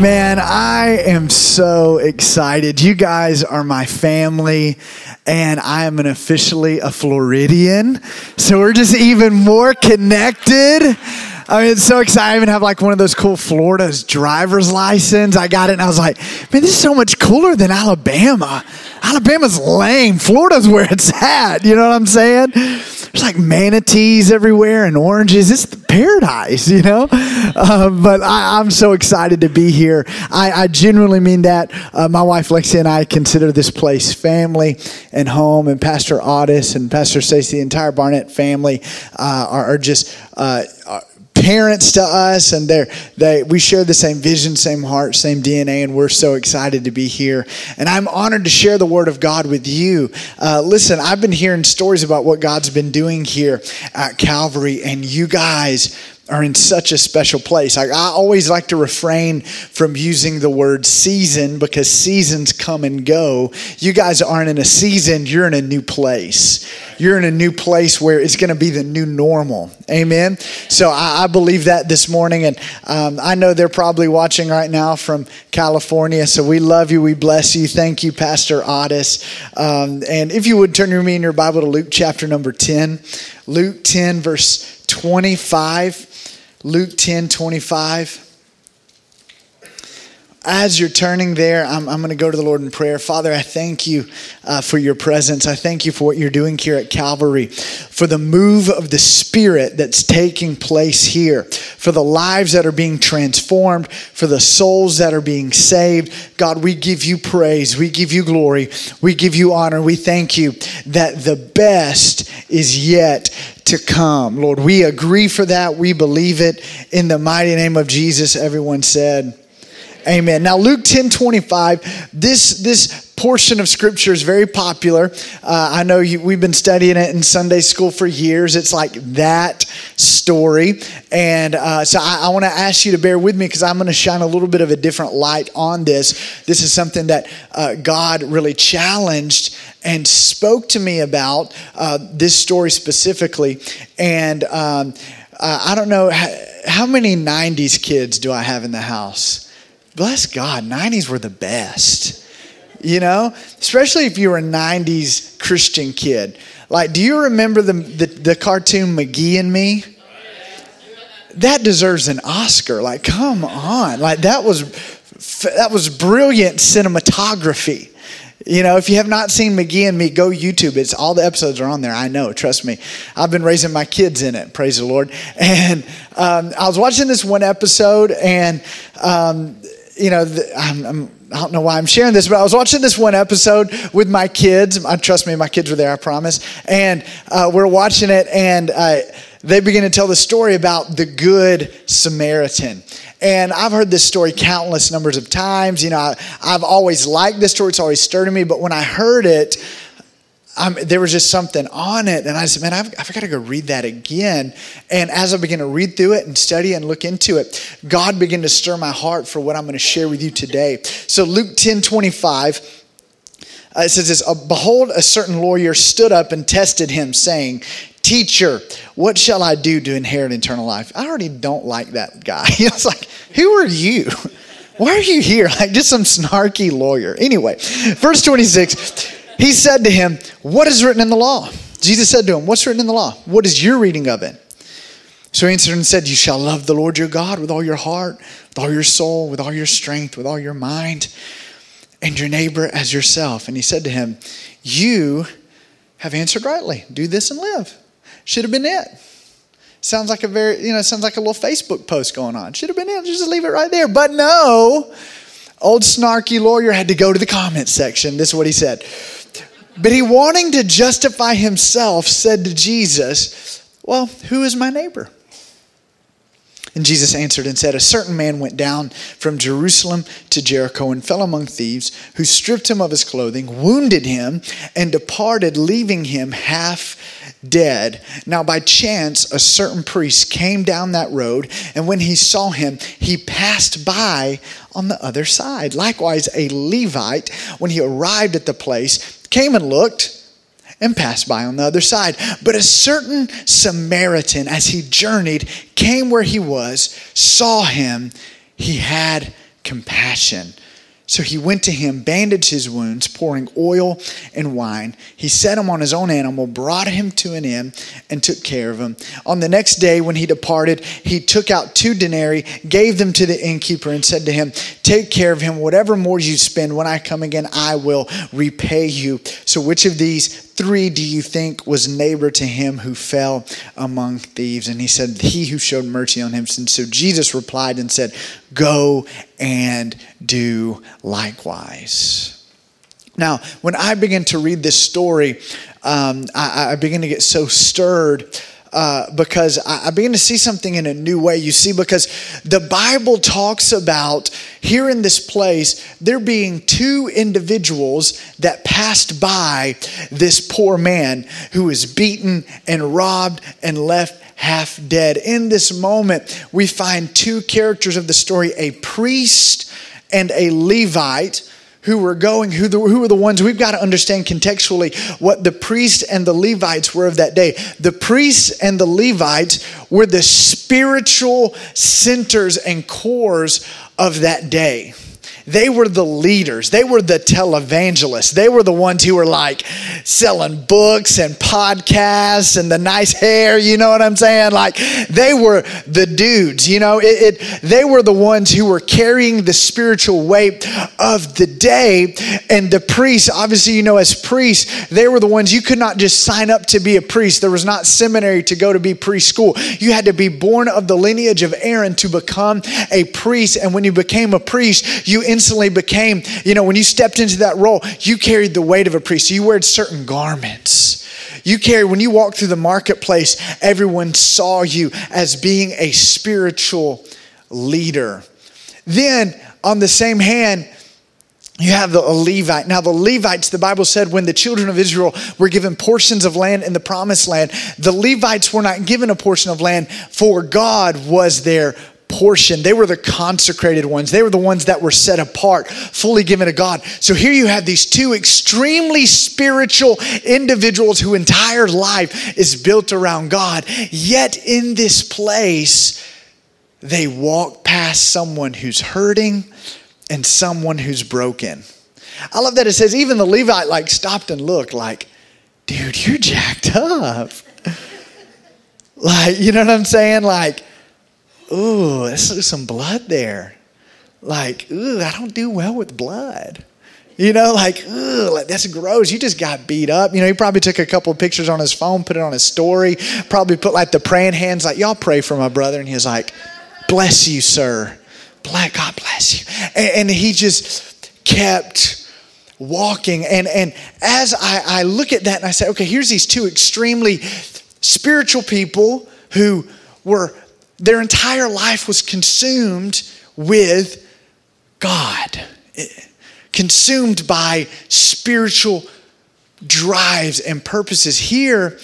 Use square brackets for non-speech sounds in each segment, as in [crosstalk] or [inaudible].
Man, I am so excited. You guys are my family, and I am an officially a Floridian. So we're just even more connected. I mean, it's so exciting. I even have like one of those cool Florida's driver's license. I got it, and I was like, man, this is so much cooler than Alabama. Alabama's lame. Florida's where it's at. You know what I'm saying? There's like manatees everywhere and oranges. It's paradise, you know? Uh, but I, am so excited to be here. I, I genuinely mean that. Uh, my wife Lexi and I consider this place family and home, and Pastor Otis and Pastor Stacy, the entire Barnett family uh, are, are, just uh, parents to us and they're they we share the same vision same heart same dna and we're so excited to be here. And i'm honored to share the word of god with you. Uh, listen i've been hearing stories about what god's been doing here at calvary and you guys are in such a special place. I, I, always like to refrain from using the word season because seasons come and go. You guys aren't in a season, you're in a new place. You're in a new place where it's going to be the new normal. Amen. So I, I believe that this morning. And um, I know they're probably watching right now from California. So we love you. We bless you. Thank you, Pastor Otis. Um, and if you would turn your me in your Bible to Luke chapter number 10, Luke 10, verse 25. Luke 10 25. As you're turning there, I'm, I'm going to go to the Lord in prayer. Father, I thank you uh, for your presence. I thank you for what you're doing here at Calvary, for the move of the Spirit that's taking place here, for the lives that are being transformed, for the souls that are being saved. God, we give you praise. We give you glory. We give you honor. We thank you that the best is yet to come. Lord, we agree for that. We believe it. In the mighty name of Jesus, everyone said, Amen. Now, Luke 10 25, this, this portion of scripture is very popular. Uh, I know you, we've been studying it in Sunday school for years. It's like that story. And uh, so I, I want to ask you to bear with me because I'm going to shine a little bit of a different light on this. This is something that uh, God really challenged and spoke to me about uh, this story specifically. And um, uh, I don't know how, how many 90s kids do I have in the house? Bless God, 90s were the best. You know, especially if you were a 90s Christian kid. Like, do you remember the, the, the cartoon McGee and Me? That deserves an Oscar. Like, come on. Like, that was that was brilliant cinematography. You know, if you have not seen McGee and Me, go YouTube. It's all the episodes are on there. I know, trust me. I've been raising my kids in it. Praise the Lord. And um, I was watching this one episode, and um, you know, the, I'm, I'm, I do not know why I'm sharing this, but I was watching this one episode with my kids. Trust me, my kids were there, I promise. And uh, we're watching it, and uh, they begin to tell the story about the Good Samaritan. And I've heard this story countless numbers of times. You know, I, I've always liked this story, it's always stirred in me. But when I heard it, There was just something on it. And I said, man, I've, I've got to go read that again. And as I began to read through it and study and look into it, God began to stir my heart for what I'm going to share with you today. So Luke 10 25. Uh, it says this Behold, a certain lawyer stood up and tested him, saying, Teacher, what shall I do to inherit eternal life? I already don't like that guy. [laughs] I was like, Who are you? Why are you here? [laughs] Like just some snarky lawyer. Anyway, verse 26 he said to him, What is written in the law? Jesus said to him, What's written in the law? What is your reading of it? So he answered and said, You shall love the Lord your God with all your heart, with all your soul, with all your strength, with all your mind, and your neighbor as yourself. And he said to him, You have answered rightly. Do this and live. Should have been it. Sounds like a very, you know, sounds like a little Facebook post going on. Should have been it. Just leave it right there. But no, old snarky lawyer had to go to the comment section. This is what he said. But he, wanting to justify himself, said to Jesus, Well, who is my neighbor? And Jesus answered and said, A certain man went down from Jerusalem to Jericho and fell among thieves, who stripped him of his clothing, wounded him, and departed, leaving him half dead. Now, by chance, a certain priest came down that road, and when he saw him, he passed by on the other side. Likewise, a Levite, when he arrived at the place, came and looked and passed by on the other side. But a certain Samaritan, as he journeyed, came where he was, saw him, he had compassion. So he went to him, bandaged his wounds, pouring oil and wine. He set him on his own animal, brought him to an inn, and took care of him. On the next day, when he departed, he took out two denarii, gave them to the innkeeper, and said to him, Take care of him. Whatever more you spend, when I come again, I will repay you. So, which of these three do you think was neighbor to him who fell among thieves? And he said, He who showed mercy on him. And so Jesus replied and said, Go and do likewise. Now, when I begin to read this story, um, I, I begin to get so stirred uh, because I, I begin to see something in a new way. You see, because the Bible talks about here in this place, there being two individuals that passed by this poor man who was beaten and robbed and left half dead. In this moment, we find two characters of the story a priest and a Levite who were going, who, the, who were the ones we've got to understand contextually what the priests and the Levites were of that day. The priests and the Levites were the spiritual centers and cores of that day they were the leaders. They were the televangelists. They were the ones who were like selling books and podcasts and the nice hair, you know what I'm saying? Like they were the dudes, you know, it, it they were the ones who were carrying the spiritual weight of the day. And the priests, obviously, you know, as priests, they were the ones you could not just sign up to be a priest. There was not seminary to go to be preschool. You had to be born of the lineage of Aaron to become a priest. And when you became a priest, you instantly became, you know, when you stepped into that role, you carried the weight of a priest. You wore certain garments. You carry, when you walked through the marketplace, everyone saw you as being a spiritual leader. Then, on the same hand, you have the Levite. Now, the Levites, the Bible said, when the children of Israel were given portions of land in the promised land, the Levites were not given a portion of land, for God was their portion. They were the consecrated ones. They were the ones that were set apart, fully given to God. So here you have these two extremely spiritual individuals whose entire life is built around God. Yet in this place, they walk past someone who's hurting and someone who's broken. I love that it says even the Levite like stopped and looked like, dude, you're jacked up. [laughs] like, you know what I'm saying? Like, ooh, there's some blood there. Like, ooh, I don't do well with blood. You know, like, ooh, like, that's gross. You just got beat up. You know, he probably took a couple of pictures on his phone, put it on his story, probably put like the praying hands, like, y'all pray for my brother. And he's like, bless you, sir. Black, God bless you. And, and he just kept walking. And, and as I, I look at that and I say, okay, here's these two extremely spiritual people who were their entire life was consumed with God, eh, consumed by spiritual drives and purposes. Here,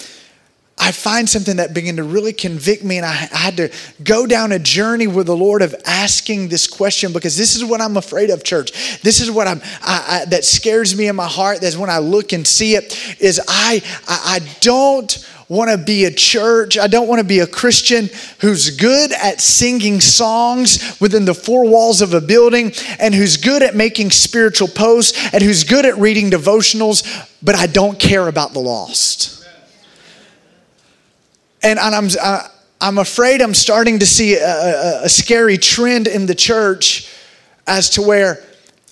I find something that began to really convict me, and I, I, had to go down a journey with the Lord of asking this question because this is what I'm afraid of, church. This is what I'm I, I, that scares me in my heart. That's when I look and see it. Is I I, don't want to be a church. I don't want to be a Christian who's good at singing songs within the four walls of a building and who's good at making spiritual posts and who's good at reading devotionals, but I don't care about the lost. And, and I'm, uh, I'm afraid I'm starting to see a, a, a scary trend in the church as to where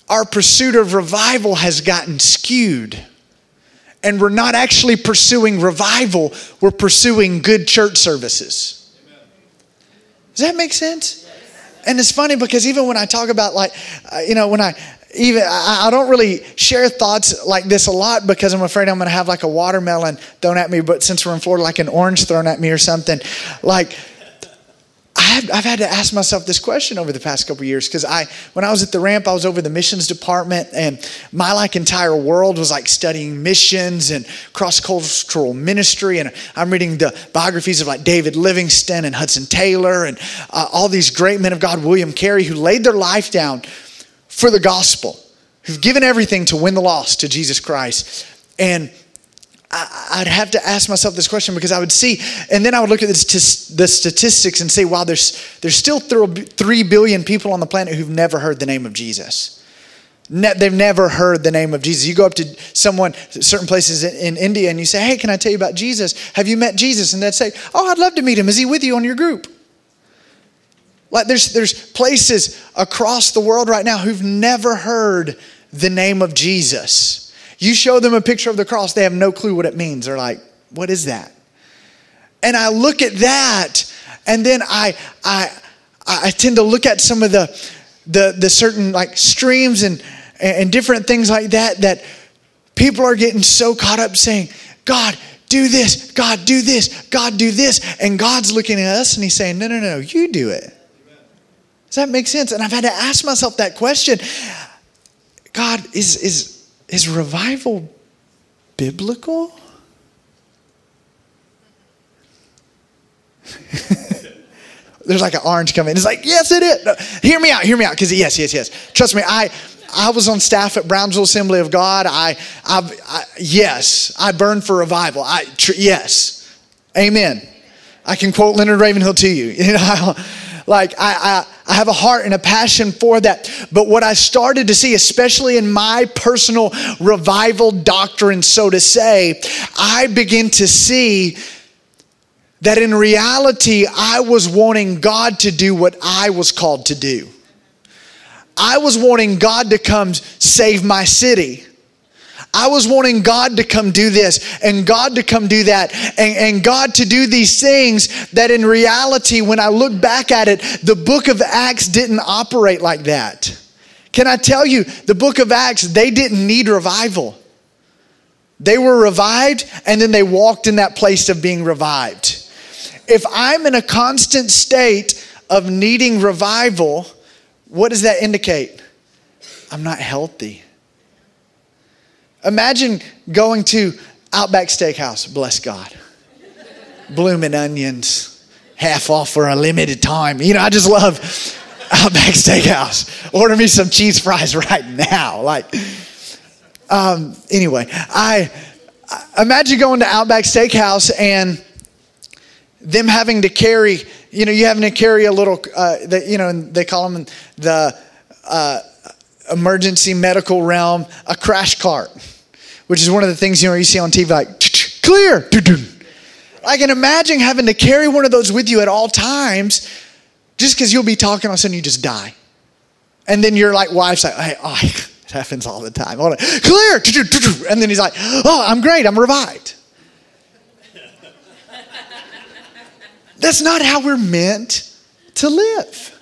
our pursuit of revival has gotten skewed and we're not actually pursuing revival, we're pursuing good church services. Does that make sense? And it's funny because even when I talk about, like, uh, you know, when I, even I, don't really share thoughts like this a lot because I'm afraid I'm going to have like a watermelon thrown at me. But since we're in Florida, like an orange thrown at me or something, like I've, I've had to ask myself this question over the past couple years because I, when I was at the ramp, I was over the missions department, and my like entire world was like studying missions and cross cultural ministry. And I'm reading the biographies of like David Livingstone and Hudson Taylor and uh, all these great men of God, William Carey, who laid their life down for the gospel, who've given everything to win the lost to Jesus Christ. And I, would have to ask myself this question because I would see, and then I would look at the, the statistics and say, wow, there's, there's still 3 billion people on the planet who've never heard the name of Jesus. Ne- they've never heard the name of Jesus. You go up to someone, certain places in, in India, and you say, hey, can I tell you about Jesus? Have you met Jesus? And they'd say, oh, I'd love to meet him. Is he with you on your group? Like there's, there's places across the world right now who've never heard the name of Jesus. You show them a picture of the cross, they have no clue what it means. They're like, what is that? And I look at that, and then I, I, I tend to look at some of the, the, the certain like streams and, and different things like that that people are getting so caught up saying, God, do this, God, do this, God, do this. And God's looking at us and He's saying, No, no, no, you do it. Does that make sense? And I've had to ask myself that question God, is, is, is revival biblical? [laughs] There's like an orange coming. It's like, yes, it is. No, hear me out, hear me out, because yes, yes, yes. Trust me, I I was on staff at Brownsville Assembly of God. I, I, I yes, I burned for revival. I tr- yes, amen. I can quote Leonard Ravenhill to you. [laughs] You know, like I, I I have a heart and a passion for that. But what I started to see, especially in my personal revival doctrine, so to say, I begin to see that in reality, I was wanting God to do what I was called to do. I was wanting God to come save my city. I was wanting God to come do this and God to come do that and, and God to do these things that in reality, when I look back at it, the book of Acts didn't operate like that. Can I tell you, the book of Acts, they didn't need revival. They were revived and then they walked in that place of being revived. If I'm in a constant state of needing revival, what does that indicate? I'm not healthy. Imagine going to Outback Steakhouse, bless God. Blooming onions, half off for a limited time. You know, I just love Outback Steakhouse. Order me some cheese fries right now. Like, um, anyway, I, I imagine going to Outback Steakhouse and them having to carry, you know, you having to carry a little, uh, the, you know, they call them the uh, emergency medical realm, a crash cart which is one of the things you know you see on TV, like clear. I can imagine having to carry one of those with you at all times, just because you'll be talking, all of a sudden you just die, and then your like wife's like, hey, oh, [laughs] it happens all the time. Clear, and then he's like, oh, I'm great, I'm revived. That's not how we're meant to live.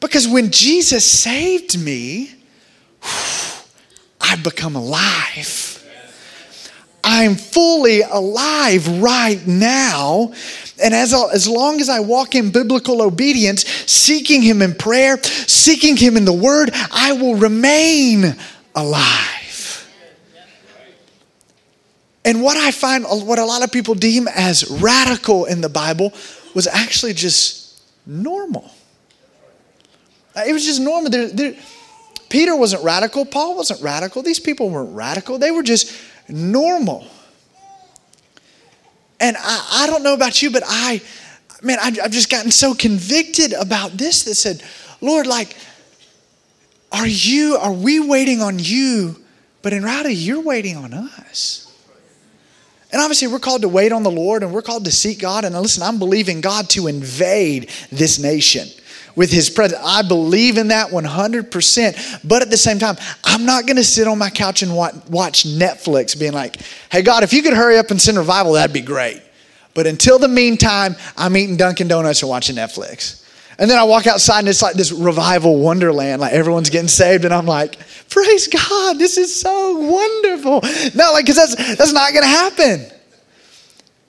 Because when Jesus saved me, I've become alive. I'm fully alive right now. And as, as long as I walk in biblical obedience, seeking Him in prayer, seeking Him in the Word, I will remain alive. And what I find, what a lot of people deem as radical in the Bible, was actually just normal. It was just normal. There, there, Peter wasn't radical. Paul wasn't radical. These people weren't radical. They were just normal. And I, I don't know about you, but I, man, I, I've just gotten so convicted about this that said, Lord, like, are you, are we waiting on you? But in reality, you're waiting on us. And obviously, we're called to wait on the Lord and we're called to seek God. And listen, I'm believing God to invade this nation with his presence. I believe in that 100%. But at the same time, I'm not going to sit on my couch and watch Netflix being like, hey, God, if you could hurry up and send revival, that'd be great. But until the meantime, I'm eating Dunkin' Donuts and watching Netflix. And then I walk outside and it's like this revival wonderland, like everyone's getting saved, and I'm like, praise God, this is so wonderful. No, like, because that's, that's not going to happen.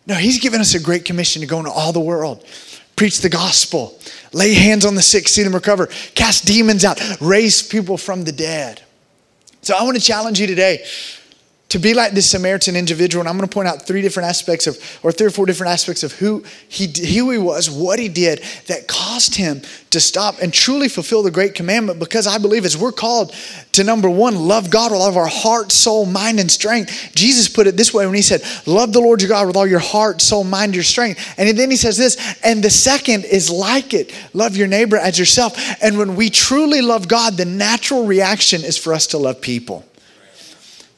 No, He's given us a great commission to go into all the world, preach the gospel, lay hands on the sick, see them recover, cast demons out, raise people from the dead. So I want to challenge you today to be like this Samaritan individual. And I'm going to point out three different aspects of, or three or four different aspects of who he, who he was, what he did that caused him to stop and truly fulfill the great commandment. Because I believe as we're called to number one, love God with all of our heart, soul, mind, and strength. Jesus put it this way when he said, Love the Lord your God with all your heart, soul, mind, your strength. And then he says this, and the second is like it love your neighbor as yourself. And when we truly love God, the natural reaction is for us to love people.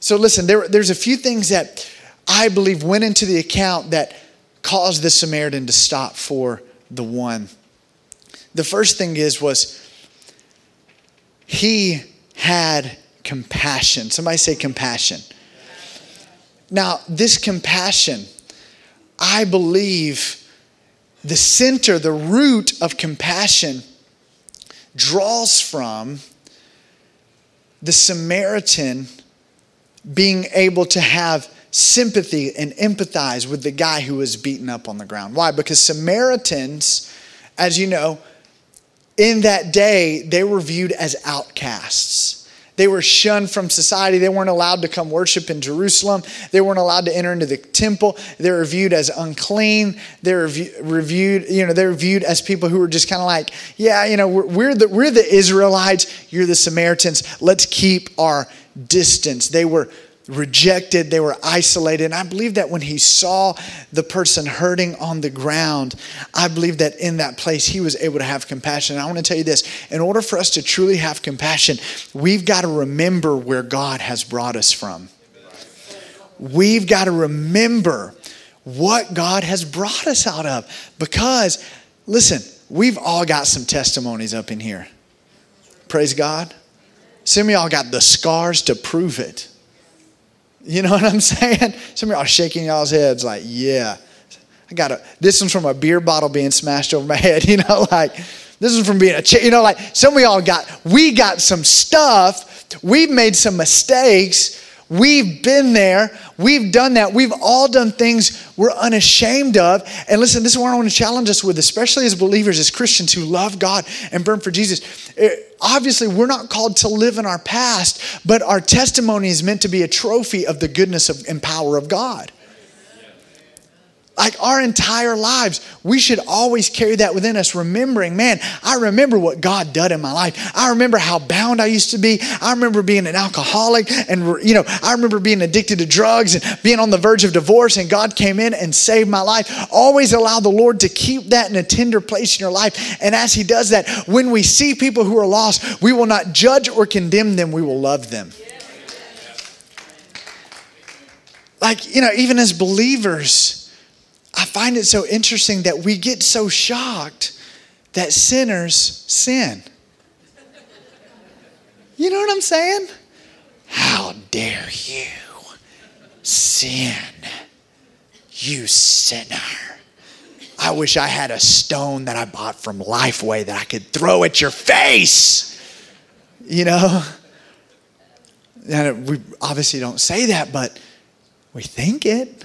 So listen, there, there's a few things that I believe went into the account that caused the Samaritan to stop for the one. The first thing is was he had compassion. Somebody say compassion. Now, this compassion, I believe the center, the root of compassion draws from the Samaritan being able to have sympathy and empathize with the guy who was beaten up on the ground. Why? Because Samaritans, as you know, in that day, they were viewed as outcasts. They were shunned from society. They weren't allowed to come worship in Jerusalem. They weren't allowed to enter into the temple. They were viewed as unclean. They were viewed, you know, they were viewed as people who were just kind of like, yeah, you know, we're, we're, the, we're the Israelites. You're the Samaritans. Let's keep our distance. They were rejected, they were isolated. And I believe that when he saw the person hurting on the ground, I believe that in that place he was able to have compassion. And I want to tell you this in order for us to truly have compassion, we've got to remember where God has brought us from. We've got to remember what God has brought us out of. Because, listen, we've all got some testimonies up in here. Praise God. Some of y'all got the scars to prove it. You know [laughs] what I'm saying? Some of y'all shaking y'all's heads like, yeah. I got a, this one's from a beer bottle being smashed over my [laughs] head, you know, like, this is from being a, you know, like, some of y'all got, we got some stuff, we've made some mistakes, We've been there. We've done that. We've all done things we're unashamed of. And listen, this is what I want to challenge us with, especially as believers, as Christians who love God and burn for Jesus. It, eh, obviously, we're not called to live in our past, but our testimony is meant to be a trophy of the goodness of, and power of God like our entire lives, we should always carry that within us, remembering, man, I remember what God did in my life. I remember how bound I used to be. I remember being an alcoholic and, you know, I remember being addicted to drugs and being on the verge of divorce, and God came in and saved my life. Always allow the Lord to keep that in a tender place in your life. And as He does that, when we see people who are lost, we will not judge or condemn them, we will love them. Like, you know, even as believers, I find it so interesting that we get so shocked that sinners sin. You know what I'm saying? How dare you sin, you sinner. I wish I had a stone that I bought from Lifeway that I could throw at your face. You know? And we obviously don't say that, but we think it.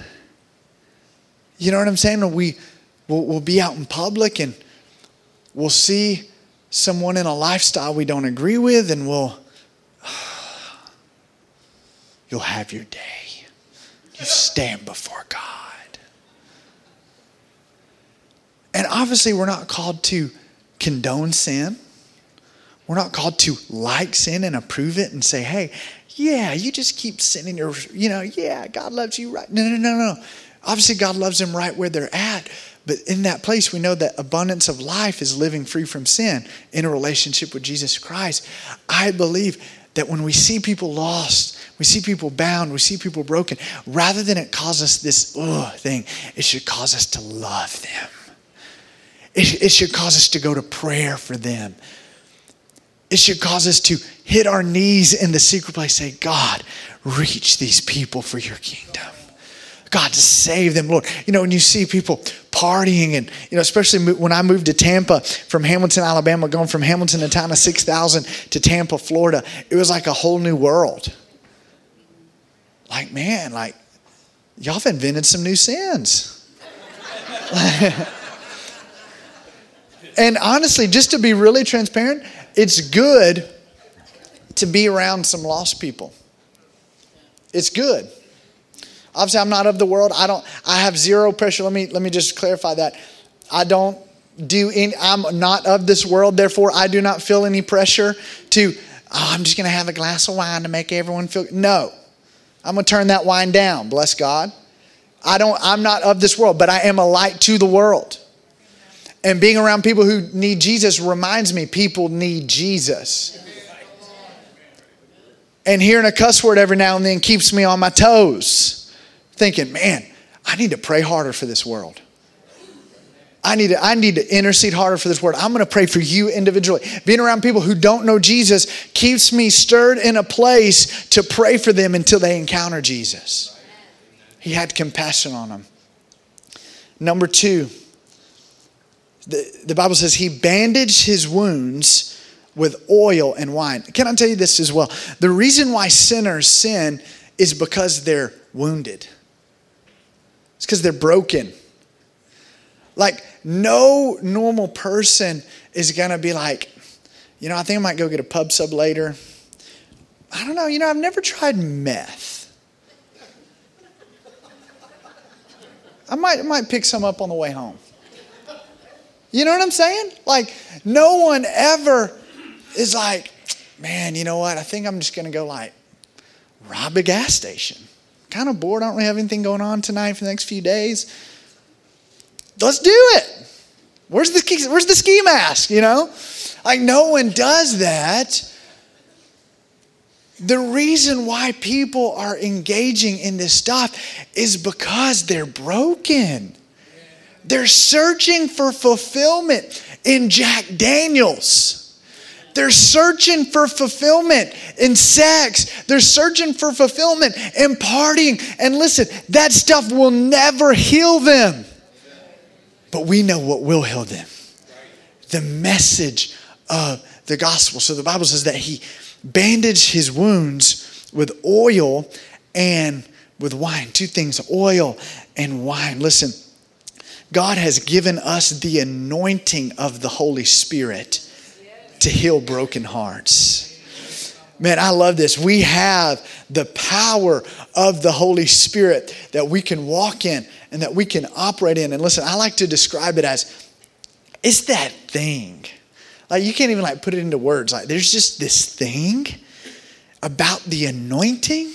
You know what I'm saying? We, we'll, we'll be out in public and we'll see someone in a lifestyle we don't agree with, and we'll, [sighs] you'll have your day. You stand before God. And obviously, we're not called to condone sin. We're not called to like sin and approve it and say, hey, yeah, you just keep sinning. Your, you know, yeah, God loves you right. No, no, no, no. Obviously, God loves them right where they're at. But in that place, we know that abundance of life is living free from sin in a relationship with Jesus Christ. I believe that when we see people lost, we see people bound, we see people broken, rather than it cause us this ugh thing, it should cause us to love them. It, it should cause us to go to prayer for them. It should cause us to hit our knees in the secret place, say, God, reach these people for your kingdom. God, save them, Lord. You know, when you see people partying, and, you know, especially when I moved to Tampa from Hamilton, Alabama, going from Hamilton, a town of 6,000, to Tampa, Florida, it was like a whole new world. Like, man, like, y'all have invented some new sins. [laughs] and honestly, just to be really transparent, it's good to be around some lost people. It's good Obviously, I'm not of the world. I don't. I have zero pressure. Let me let me just clarify that. I don't do any. I'm not of this world. Therefore, I do not feel any pressure to. Oh, I'm just going to have a glass of wine to make everyone feel. No, I'm going to turn that wine down. Bless God. I don't. I'm not of this world, but I am a light to the world. And being around people who need Jesus reminds me people need Jesus. And hearing a cuss word every now and then keeps me on my toes, thinking, man, I need to pray harder for this world. I need to, I need to intercede harder for this word. I'm going to pray for you individually. Being around people who don't know Jesus keeps me stirred in a place to pray for them until they encounter Jesus. He had compassion on them. Number two, the, the Bible says he bandaged his wounds with oil and wine. Can I tell you this as well? The reason why sinners sin is because they're wounded, it's because they're broken. Like, no normal person is gonna be like, you know, I think I might go get a pub sub later. I don't know, you know, I've never tried meth. I might, I might pick some up on the way home. You know what I'm saying? Like, no one ever is like, man, you know what? I think I'm just going to go like rob a gas station. Kind of bored. I don't really have anything going on tonight for the next few days. Let's do it. Where's the where's the ski mask? You know, like no one does that. The reason why people are engaging in this stuff is because they're broken. They're searching for fulfillment in Jack Daniels. They're searching for fulfillment in sex. They're searching for fulfillment in partying. And listen, that stuff will never heal them. But we know what will heal them the message of the gospel. So the Bible says that he bandaged his wounds with oil and with wine. Two things oil and wine. Listen, God has given us the anointing of the Holy Spirit to heal broken hearts. Man, I love this. We have the power of the Holy Spirit that we can walk in and that we can operate in. And listen, I like to describe it as it's that thing. Like you can't even like put it into words. Like there's just this thing about the anointing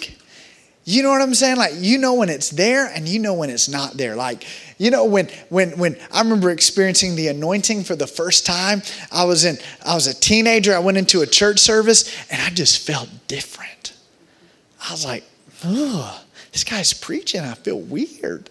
you know what I'm saying? Like you know when it's there and you know when it's not there. Like you know when when when I remember experiencing the anointing for the first time. I was in I was a teenager. I went into a church service and I just felt different. I was like, "Oh, this guy's preaching. I feel weird."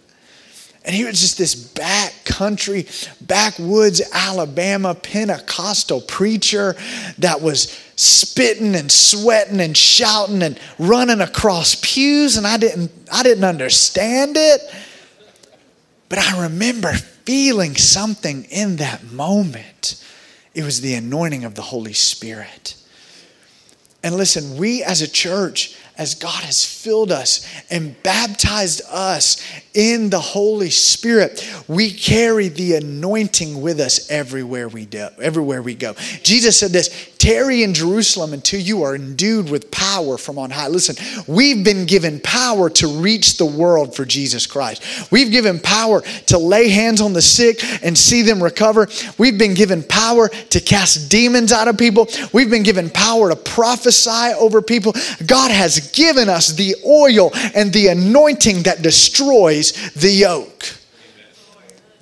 And he was just this back country, backwoods Alabama Pentecostal preacher that was spitting and sweating and shouting and running across pews and I didn't I didn't understand it. But I remember feeling something in that moment. It was the anointing of the Holy Spirit. And listen, we as a church as God has filled us and baptized us in the Holy Spirit, we carry the anointing with us everywhere we do, everywhere we go. Jesus said this, tarry in Jerusalem until you are endued with power from on high. Listen, we've been given power to reach the world for Jesus Christ. We've given power to lay hands on the sick and see them recover. We've been given power to cast demons out of people. We've been given power to prophesy over people. God has given us the oil and the anointing that destroys the yoke.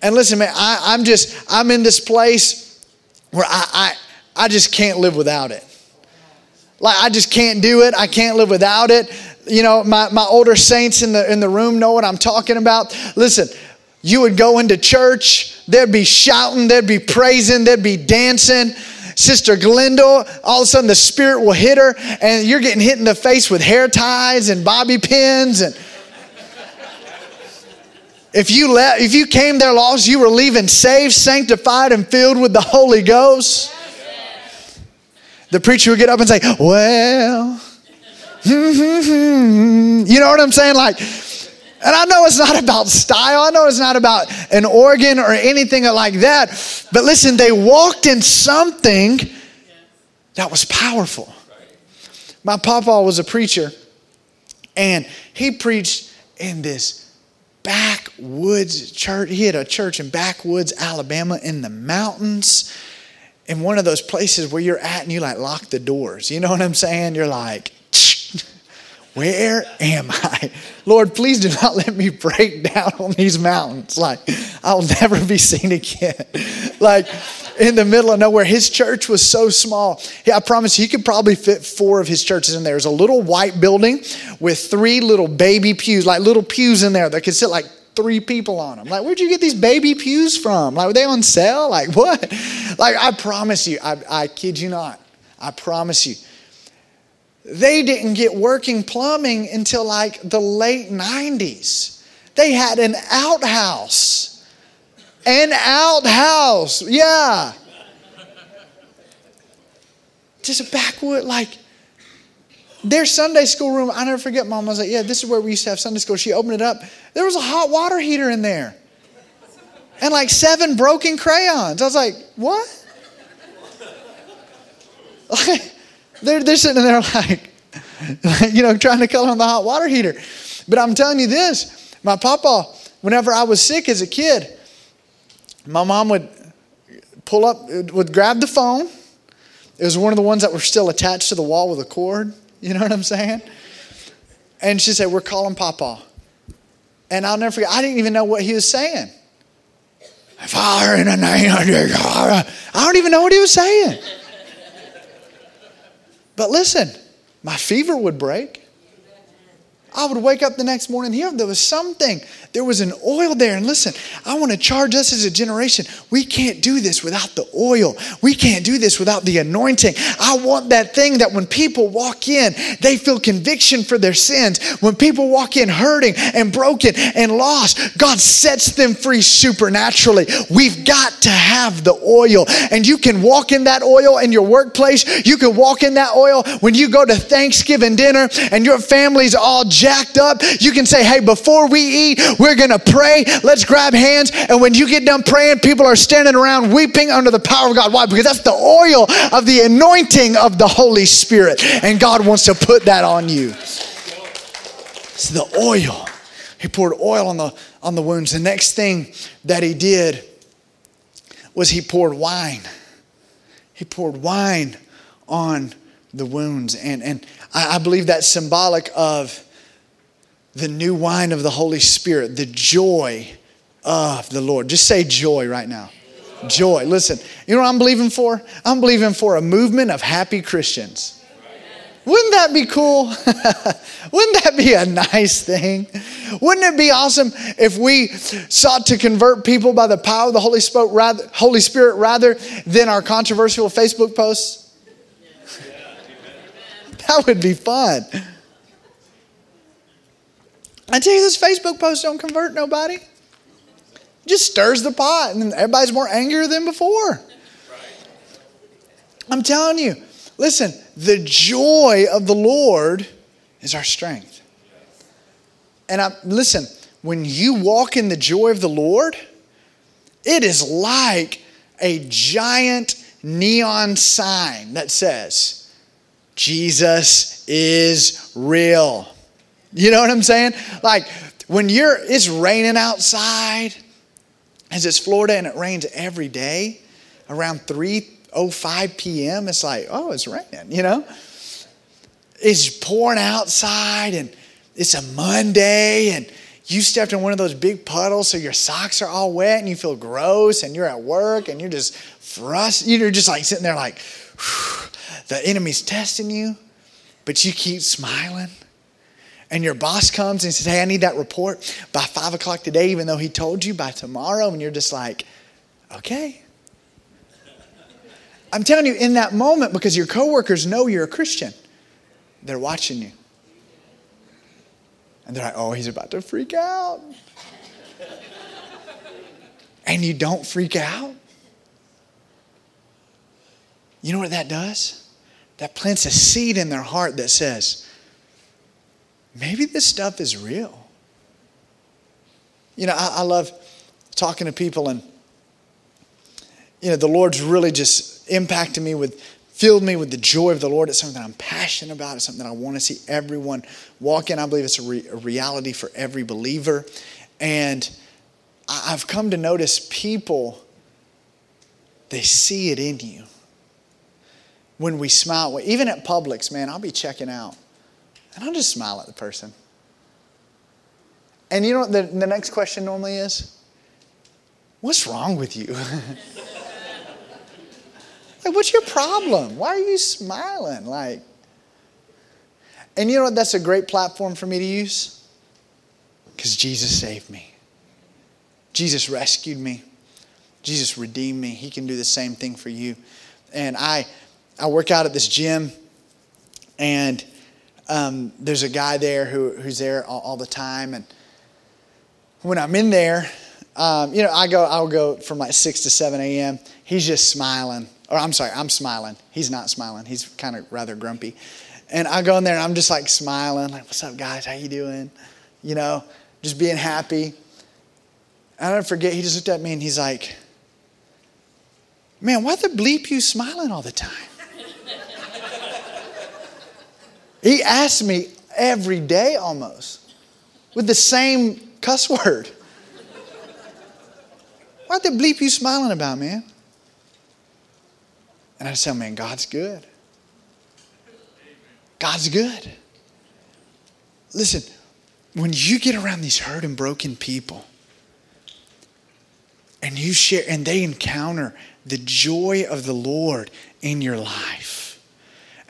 And listen, man, I, am just, I'm in this place where I, I, I just can't live without it. Like, I just can't do it. I can't live without it. You know, my, my older saints in the, in the room know what I'm talking about. Listen, you would go into church, there'd be shouting, there'd be praising, there'd be dancing. Sister Glenda, all of a sudden the spirit will hit her, and you're getting hit in the face with hair ties and bobby pins and if you left, if you came there lost, you were leaving saved, sanctified, and filled with the Holy Ghost. The preacher would get up and say, Well, [laughs] you know what I'm saying? Like, and I know it's not about style. I know it's not about an organ or anything like that. But listen, they walked in something that was powerful. My papa was a preacher, and he preached in this backwoods church. He had a church in backwoods, Alabama, in the mountains. In one of those places where you're at and you like lock the doors. You know what I'm saying? You're like, [laughs] where am I? [laughs] Lord, please do not let me break down on these mountains. Like, I'll never be seen again. [laughs] like, in the middle of nowhere. His church was so small. Yeah, I promise you, he could probably fit four of his churches in there. There's a little white building with three little baby pews, like little pews in there that could sit like three people on them. Like, where'd you get these baby pews from? Like, were they on sale? Like, [laughs] what? Like, I promise you, I, I kid you not. I promise you they didn't get working plumbing until like the late 90s. They had an outhouse. An outhouse, yeah. Just a backwood, like their Sunday school room. I never forget, mom I was like, Yeah, this is where we used to have Sunday school. She opened it up. There was a hot water heater in there and like seven broken crayons. I was like, What? [laughs] They're, they're sitting there [laughs] like, you know, trying to color on the hot water heater. But I'm telling you this my papa, whenever I was sick as a kid, my mom would pull up, would grab the phone. It was one of the ones that were still attached to the wall with a cord. You know what I'm saying? And she said, We're calling Papa. And I'll never forget, I didn't even know what he was saying. Father, in the name. I don't even know what he was saying. But listen, my fever would break. I would wake up the next morning here. There was something. There was an oil there. And listen, I want to charge us as a generation. We can't do this without the oil. We can't do this without the anointing. I want that thing that when people walk in, they feel conviction for their sins. When people walk in hurting and broken and lost, God sets them free supernaturally. We've got to have the oil. And you can walk in that oil in your workplace. You can walk in that oil when you go to Thanksgiving dinner and your family's all jacked up, you can say, hey, before we eat, we're going to pray. Let's grab hands. And when you get done praying, people are standing around weeping under the power of God. Why? Because that's the oil of the anointing of the Holy Spirit. And God wants to put that on you. It's the oil. He poured oil on the, on the wounds. The next thing that he did was he poured wine. He poured wine on the wounds. And, and I, I believe that's symbolic of the new wine of the Holy Spirit, the joy of the Lord. Just say joy right now. Joy. Listen, you know what I'm believing for? I'm believing for a movement of happy Christians. Wouldn't that be cool? [laughs] Wouldn't that be a nice thing? Wouldn't it be awesome if we sought to convert people by the power of the Holy Spirit rather, Holy Spirit rather than our controversial Facebook posts? [laughs] That would be fun. I tell you, this Facebook post don't convert nobody. It just stirs the pot, and everybody's more angrier than before. I'm telling you, listen, the joy of the Lord is our strength. And I listen, when you walk in the joy of the Lord, it is like a giant neon sign that says, Jesus is real. You know what I'm saying? Like when you're, it's raining outside, as it's Florida and it rains every day, around 3.05 p.m., it's like, oh, it's raining, you know? It's pouring outside and it's a Monday and you stepped in one of those big puddles so your socks are all wet and you feel gross and you're at work and you're just frustrated. You're just like sitting there like, the enemy's testing you, but you keep smiling and your boss comes and says, Hey, I need that report by five o'clock today, even though he told you by tomorrow, and you're just like, Okay. I'm telling you, in that moment, because your coworkers know you're a Christian, they're watching you. And they're like, Oh, he's about to freak out. and you don't freak out. You know what that does? That plants a seed in their heart that says, maybe this stuff is real. You know, I, I love talking to people, and, you know, the Lord's really just impacted me with filled me with the joy of the Lord. It's something that I'm passionate about. It's something that I want to see everyone walk in. I believe it's a, re- a reality for every believer. And I've come to notice people, they see it in you. When we smile, even at Publix, man, I'll be checking out. And I'll just smile at the person. And you know what the, the next question normally is? What's wrong with you? [laughs] like, what's your problem? Why are you smiling? Like, and you know what? That's a great platform for me to use because Jesus saved me. Jesus rescued me. Jesus redeemed me. He can do the same thing for you. And I, I work out at this gym, and um, there's a guy there who, who's there all, all, the time. And when I'm in there, um, you know, I go, I'll go from like 6 to 7 a.m. He's just smiling. Or I'm sorry, I'm smiling. He's not smiling. He's kind of rather grumpy. And I go in there and I'm just like smiling, like, what's up, guys? How you doing? You know, just being happy. I don't forget, he just looked at me and he's like, man, why the bleep you smiling all the time? He asks me every day almost with the same cuss word. What the bleep you smiling about, man? And I tell man, God's good. God's good. Listen, when you get around these hurt and broken people, and you share, and they encounter the joy of the Lord in your life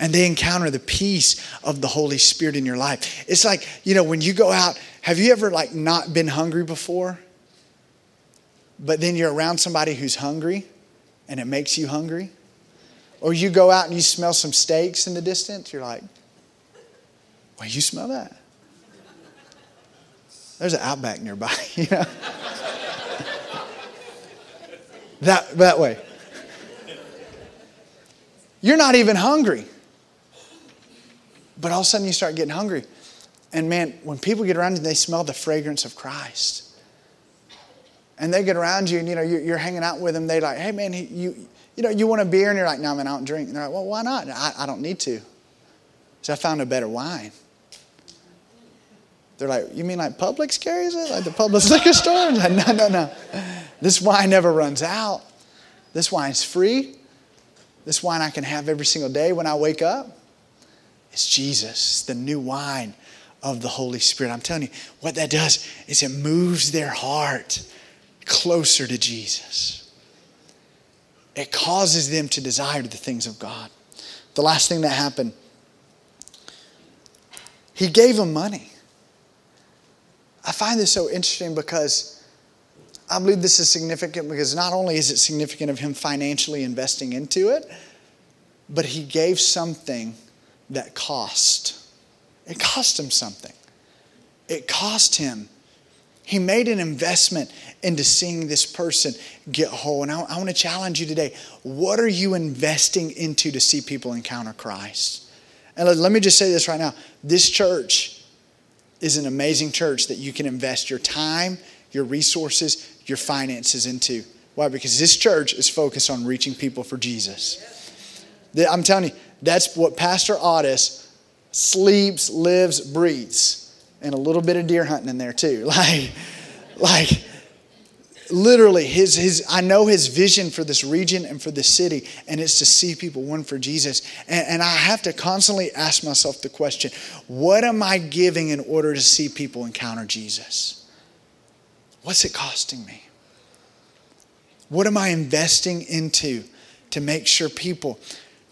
and they encounter the peace of the Holy Spirit in your life. It's like, you know, when you go out, have you ever like not been hungry before? But then you're around somebody who's hungry and it makes you hungry? Or you go out and you smell some steaks in the distance, you're like, well, you smell that? There's an outback nearby, [laughs] you know? that, that way. You're not even hungry. But all of a sudden you start getting hungry. And man, when people get around you, they smell the fragrance of Christ. And they get around you and you know, you're, hanging out with them. They're like, hey man, you, you know, you want a beer? And you're like, no, man, I don't drink. And they're like, well, why not? I, I don't need to. So I found a better wine. They're like, you mean like Publix carries it? Like the Publix [laughs] liquor store? Like, no, no, no. This wine never runs out. This wine's free. This wine I can have every single day when I wake up. It's Jesus, the new wine of the Holy Spirit. I'm telling you, what that does is it moves their heart closer to Jesus. It causes them to desire the things of God. The last thing that happened, he gave them money. I find this so interesting because I believe this is significant because not only is it significant of him financially investing into it, but he gave something that cost. It cost him something. It cost him. He made an investment into seeing this person get whole. And I, I want to challenge you today. What are you investing into to see people encounter Christ? And let, let me just say this right now. This church is an amazing church that you can invest your time, your resources, your finances into. Why? Because this church is focused on reaching people for Jesus. I'm telling you, that's what Pastor Otis sleeps, lives, breathes. And a little bit of deer hunting in there too. [laughs] Like, like literally his his I know his vision for this region and for this city, and it's to see people win for Jesus. And, and I have to constantly ask myself the question, what am I giving in order to see people encounter Jesus? What's it costing me? What am I investing into to make sure people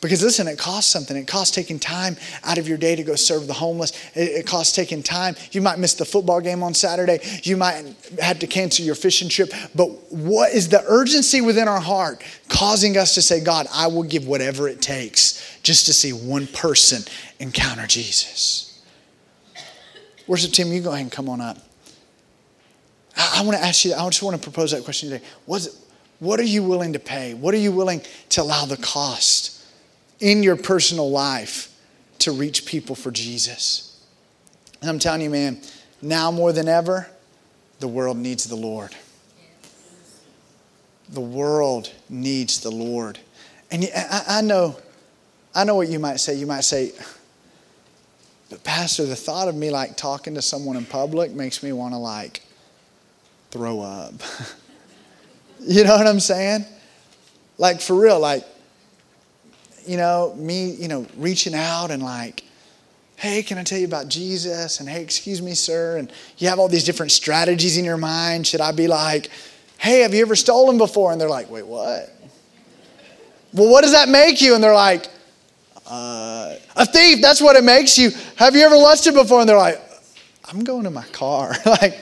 because listen, it costs something. It costs taking time out of your day to go serve the homeless. It, it, costs taking time. You might miss the football game on Saturday. You might have to cancel your fishing trip. But what is the urgency within our heart causing us to say, God, I will give whatever it takes just to see one person encounter Jesus? Worship team, you go ahead and come on up. I, I want to ask you, I just want to propose that question today. What's, what are you willing to pay? What are you willing to allow the cost? In your personal life to reach people for Jesus. And I'm telling you, man, now more than ever, the world needs the Lord. The world needs the Lord. And I know I know what you might say. You might say, but Pastor, the thought of me like talking to someone in public makes me want to like throw up. [laughs] you know what I'm saying? Like for real, like, you know, me, you know, reaching out and like, hey, can I tell you about Jesus? And hey, excuse me, sir. And you have all these different strategies in your mind. Should I be like, hey, have you ever stolen before? And they're like, wait, what? Well, what does that make you? And they're like, uh, a thief, that's what it makes you. Have you ever lusted before? And they're like, I'm going to my car. [laughs] like,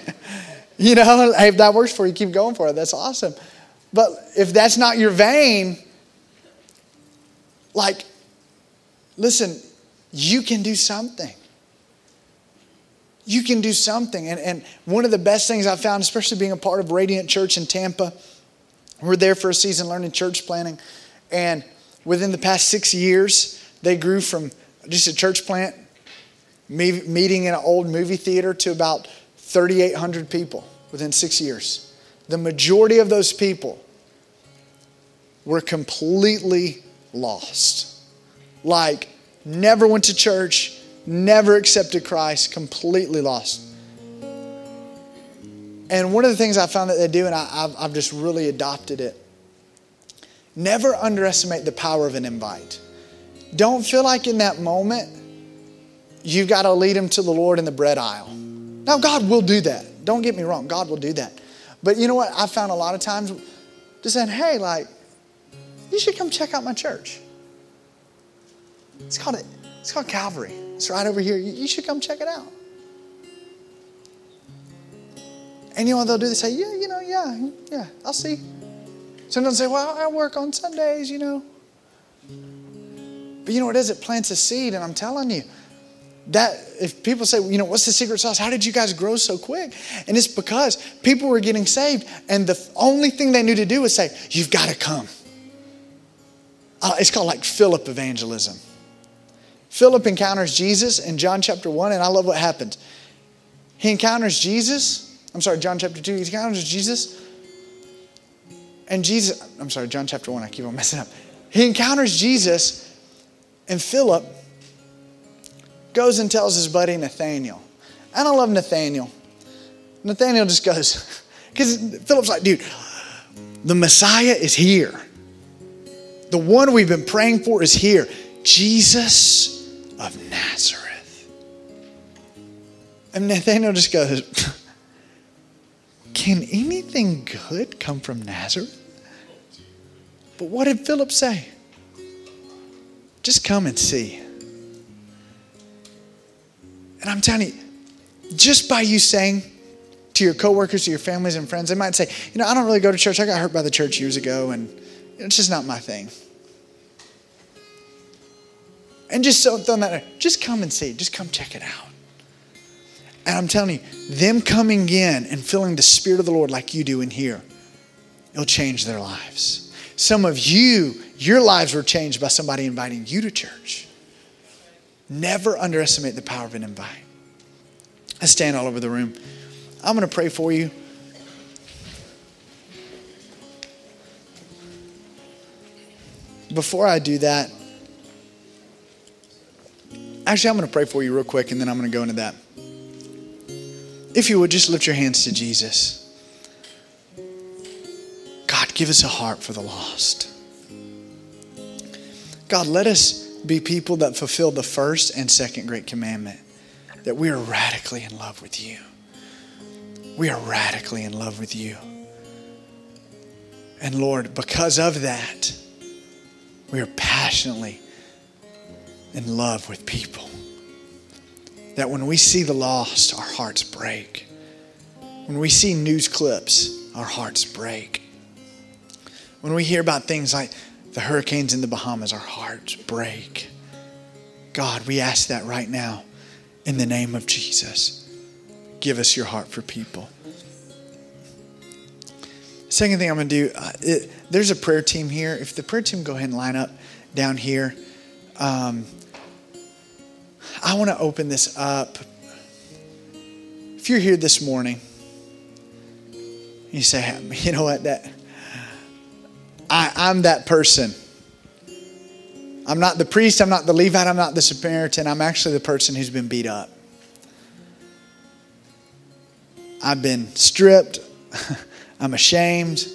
you know, hey, if that works for you, keep going for it. That's awesome. But if that's not your vein, like, listen, you can do something. You can do something. And, and one of the best things I found, especially being a part of Radiant Church in Tampa, we're there for a season learning church planting. And within the past six years, they grew from just a church plant, meeting in an old movie theater, to about 3,800 people within six years. The majority of those people were completely lost. Like, never went to church, never accepted Christ, completely lost. And one of the things I found that they do, and I, have I've just really adopted it never underestimate the power of an invite. Don't feel like in that moment you've got to lead them to the Lord in the bread aisle. Now, God will do that. Don't get me wrong, God will do that. But you know what? I found a lot of times just saying, hey, like, you should come check out my church. It's called, it's called Calvary. It's right over here. You should come check it out. And you know they'll do? They say, yeah, you know, yeah, yeah, I'll see. Sometimes say, well, I work on Sundays, you know. But you know what it is? It plants a seed, and I'm telling you, that if people say, you know, what's the secret sauce? How did you guys grow so quick? And it's because people were getting saved, and the only thing they knew to do was say, You've got to come. Uh, it's called like Philip evangelism. Philip encounters Jesus in John chapter 1, and I love what happens. He encounters Jesus. I'm sorry, John chapter 2. He encounters Jesus. And Jesus, I'm sorry, John chapter 1, I keep on messing up. He encounters Jesus and Philip goes and tells his buddy Nathaniel. And I love Nathaniel. Nathaniel just goes, [laughs] because Philip's like, dude, the Messiah is here. The one we've been praying for is here. Jesus of Nazareth. And Nathaniel just goes, Can anything good come from Nazareth? But what did Philip say? Just come and see. And I'm telling you, just by you saying to your coworkers, to your families and friends, they might say, you know, I don't really go to church. I got hurt by the church years ago, and it's just not my thing. And just so throwing that, just come and see. Just come check it out. And I'm telling you, them coming in and feeling the Spirit of the Lord like you do in here, it'll change their lives. Some of you, your lives were changed by somebody inviting you to church. Never underestimate the power of an invite. I stand all over the room. I'm going to pray for you. Before I do that, actually, I'm going to pray for you real quick and then I'm going to go into that. If you would just lift your hands to Jesus. God, give us a heart for the lost. God, let us be people that fulfill the first and second great commandment that we are radically in love with you. We are radically in love with you. And Lord, because of that, we are passionately in love with people. That when we see the lost, our hearts break. When we see news clips, our hearts break. When we hear about things like the hurricanes in the Bahamas, our hearts break. God, we ask that right now in the name of Jesus. Give us your heart for people. Second thing I'm going to do, uh, it, there's a prayer team here. If the prayer team go ahead and line up down here, um, I want to open this up. If you're here this morning, you say, [laughs] you know what, that I, I'm that person. I'm not the priest, I'm not the Levite, I'm not the Samaritan, I'm actually the person who's been beat up. I've been stripped, [laughs] I'm ashamed,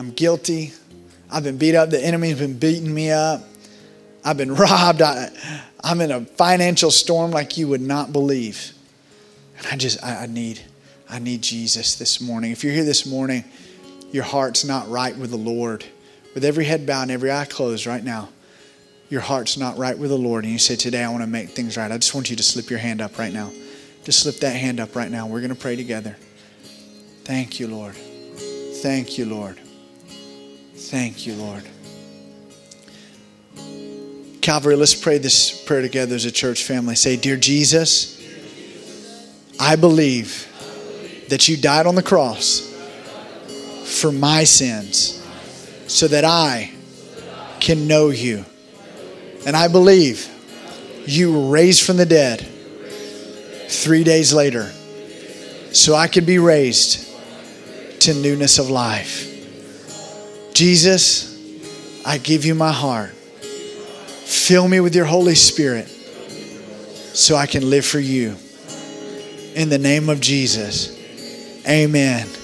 I'm guilty, I've been beat up, the enemy's been beating me up, I've been [laughs] robbed, I, I'm in a financial storm like you would not believe. And I just, I, I need, I need Jesus this morning. If you're here this morning, your heart's not right with the Lord, with every head bowed and every eye closed right now, your heart's not right with the Lord, and you say, Today I want to make things right, I just want you to slip your hand up right now. Just slip that hand up right now. We're going to pray together. Thank you, Lord. Thank you, Lord. Thank you, Lord. Calvary, let's pray this prayer together as a church family. Say, Dear Jesus, I believe that you died on the cross for my sins so that I can know you. And I believe you were raised from the dead three days later so I could be raised to newness of life. Jesus, I give you my heart. Fill me with your Holy Spirit so I can live for you. In the name of Jesus, amen.